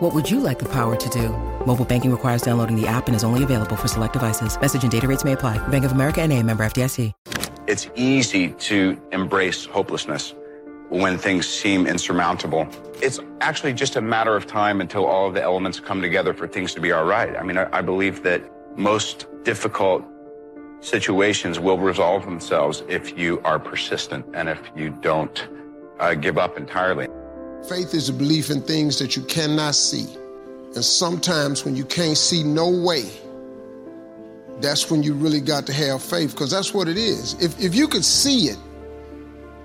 What would you like the power to do? Mobile banking requires downloading the app and is only available for select devices. Message and data rates may apply. Bank of America and a member FDIC. It's easy to embrace hopelessness when things seem insurmountable. It's actually just a matter of time until all of the elements come together for things to be all right. I mean, I, I believe that most difficult situations will resolve themselves if you are persistent and if you don't uh, give up entirely. Faith is a belief in things that you cannot see. And sometimes when you can't see no way, that's when you really got to have faith because that's what it is. If, if you could see it,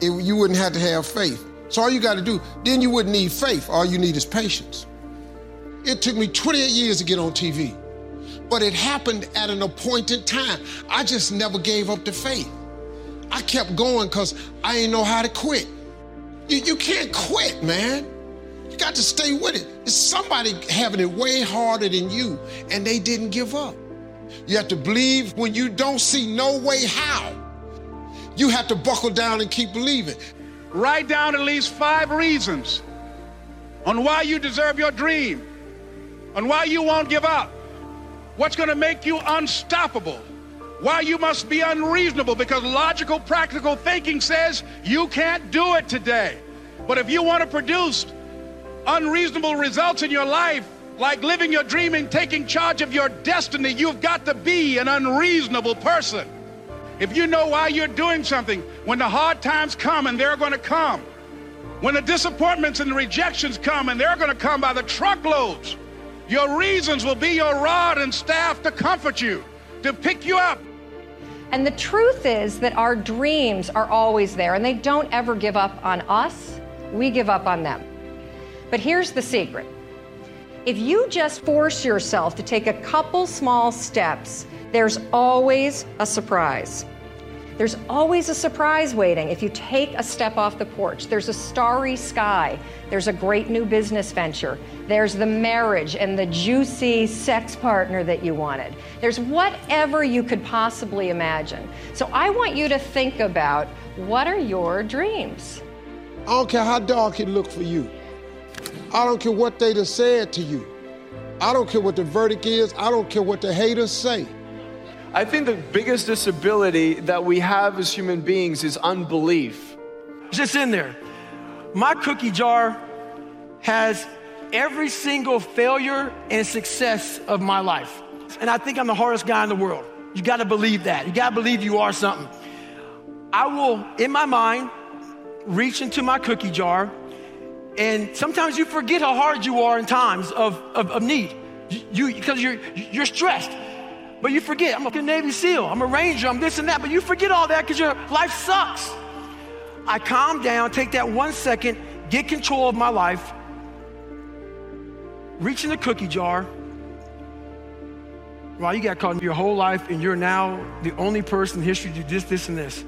it, you wouldn't have to have faith. So all you got to do, then you wouldn't need faith. All you need is patience. It took me 28 years to get on TV, but it happened at an appointed time. I just never gave up the faith. I kept going because I didn't know how to quit. You, you can't quit, man. You got to stay with it. It's somebody having it way harder than you, and they didn't give up. You have to believe when you don't see no way how. You have to buckle down and keep believing. Write down at least five reasons on why you deserve your dream, on why you won't give up, what's going to make you unstoppable, why you must be unreasonable, because logical, practical thinking says you can't do it today. But if you want to produce unreasonable results in your life, like living your dream and taking charge of your destiny, you've got to be an unreasonable person. If you know why you're doing something, when the hard times come, and they're going to come, when the disappointments and the rejections come, and they're going to come by the truckloads, your reasons will be your rod and staff to comfort you, to pick you up. And the truth is that our dreams are always there, and they don't ever give up on us. We give up on them. But here's the secret if you just force yourself to take a couple small steps, there's always a surprise. There's always a surprise waiting if you take a step off the porch. There's a starry sky. There's a great new business venture. There's the marriage and the juicy sex partner that you wanted. There's whatever you could possibly imagine. So I want you to think about what are your dreams? I don't care how dark it look for you. I don't care what they done said to you. I don't care what the verdict is. I don't care what the haters say. I think the biggest disability that we have as human beings is unbelief. Just in there. My cookie jar has every single failure and success of my life. And I think I'm the hardest guy in the world. You gotta believe that. You gotta believe you are something. I will, in my mind, reach into my cookie jar, and sometimes you forget how hard you are in times of, of, of need. You because you're you're stressed. But you forget, I'm a Navy SEAL, I'm a Ranger, I'm this and that, but you forget all that because your life sucks. I calm down, take that one second, get control of my life, reach in the cookie jar. Well, you got caught your whole life, and you're now the only person in history to do this, this, and this.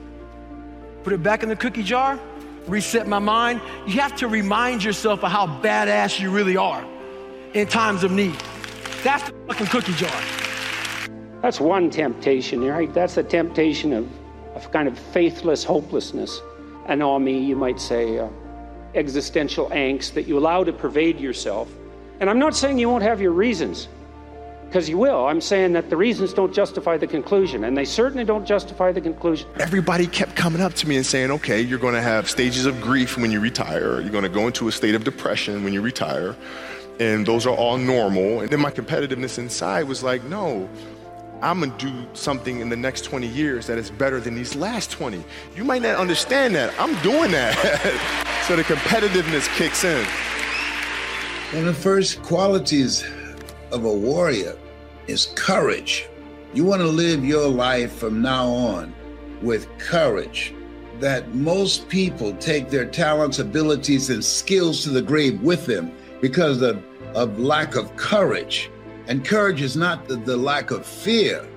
Put it back in the cookie jar, reset my mind. You have to remind yourself of how badass you really are in times of need. That's the fucking cookie jar. That's one temptation, right? That's the temptation of a kind of faithless hopelessness. Anomie, you might say, uh, existential angst that you allow to pervade yourself. And I'm not saying you won't have your reasons, because you will. I'm saying that the reasons don't justify the conclusion, and they certainly don't justify the conclusion. Everybody kept coming up to me and saying, okay, you're going to have stages of grief when you retire, you're going to go into a state of depression when you retire, and those are all normal. And then my competitiveness inside was like, no, I'm gonna do something in the next 20 years that is better than these last 20. You might not understand that. I'm doing that. so the competitiveness kicks in. One of the first qualities of a warrior is courage. You want to live your life from now on with courage. That most people take their talents, abilities, and skills to the grave with them because of, of lack of courage. And courage is not the, the lack of fear.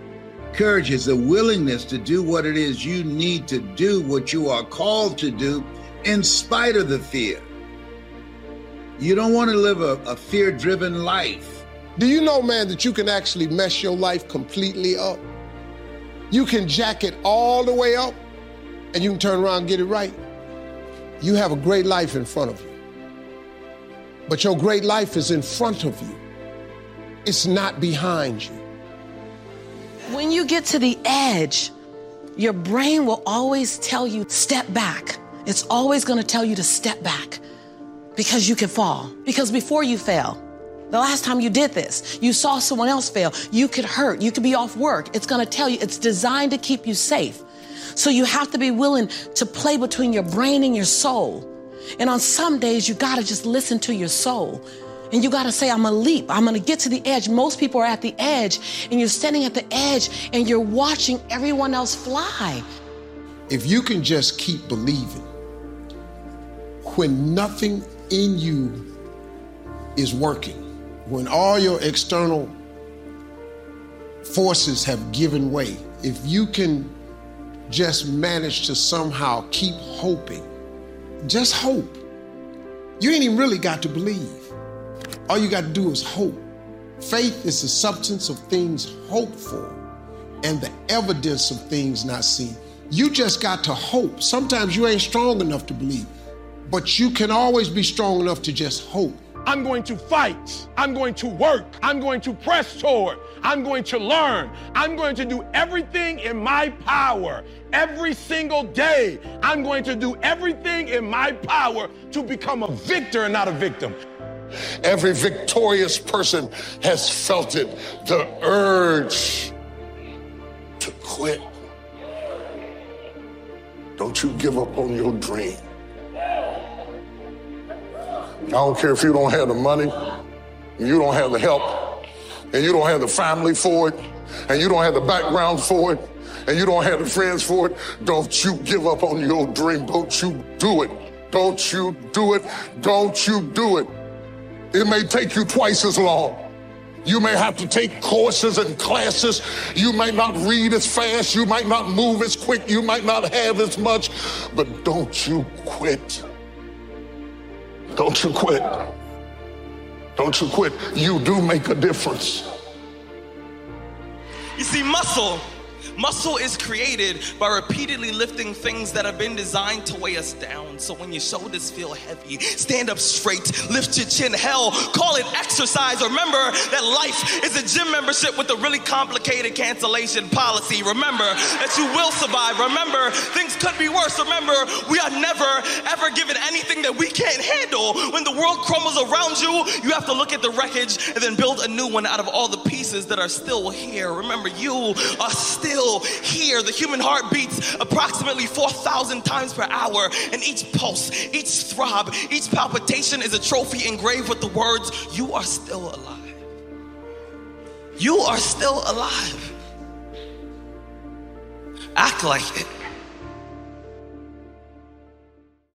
Courage is the willingness to do what it is you need to do, what you are called to do, in spite of the fear. You don't want to live a, a fear driven life. Do you know, man, that you can actually mess your life completely up? You can jack it all the way up and you can turn around and get it right. You have a great life in front of you. But your great life is in front of you. It's not behind you. When you get to the edge, your brain will always tell you, step back. It's always going to tell you to step back because you can fall. Because before you fail, the last time you did this, you saw someone else fail. You could hurt. You could be off work. It's going to tell you it's designed to keep you safe. So you have to be willing to play between your brain and your soul. And on some days, you got to just listen to your soul. And you got to say, I'm going to leap. I'm going to get to the edge. Most people are at the edge, and you're standing at the edge and you're watching everyone else fly. If you can just keep believing, when nothing in you is working, when all your external forces have given way, if you can just manage to somehow keep hoping, just hope. You ain't even really got to believe. All you got to do is hope. Faith is the substance of things hoped for and the evidence of things not seen. You just got to hope. Sometimes you ain't strong enough to believe, but you can always be strong enough to just hope. I'm going to fight. I'm going to work. I'm going to press toward. I'm going to learn. I'm going to do everything in my power every single day. I'm going to do everything in my power to become a victor and not a victim. Every victorious person has felt it the urge to quit. Don't you give up on your dream. I don't care if you don't have the money, you don't have the help, and you don't have the family for it, and you don't have the background for it, and you don't have the friends for it. Don't you give up on your dream. Don't you do it. Don't you do it. Don't you do it. It may take you twice as long. You may have to take courses and classes. You might not read as fast. You might not move as quick. You might not have as much. But don't you quit. Don't you quit. Don't you quit. You do make a difference. You see, muscle Muscle is created by repeatedly lifting things that have been designed to weigh us down. So when your shoulders feel heavy, stand up straight, lift your chin. Hell, call it exercise. Remember that life is a gym membership with a really complicated cancellation policy. Remember that you will survive. Remember things could be worse. Remember we are never ever given anything that we can't handle. When the world crumbles around you, you have to look at the wreckage and then build a new one out of all the pieces that are still here. Remember, you are still still here. The human heart beats approximately 4,000 times per hour, and each pulse, each throb, each palpitation is a trophy engraved with the words, You are still alive. You are still alive. Act like it.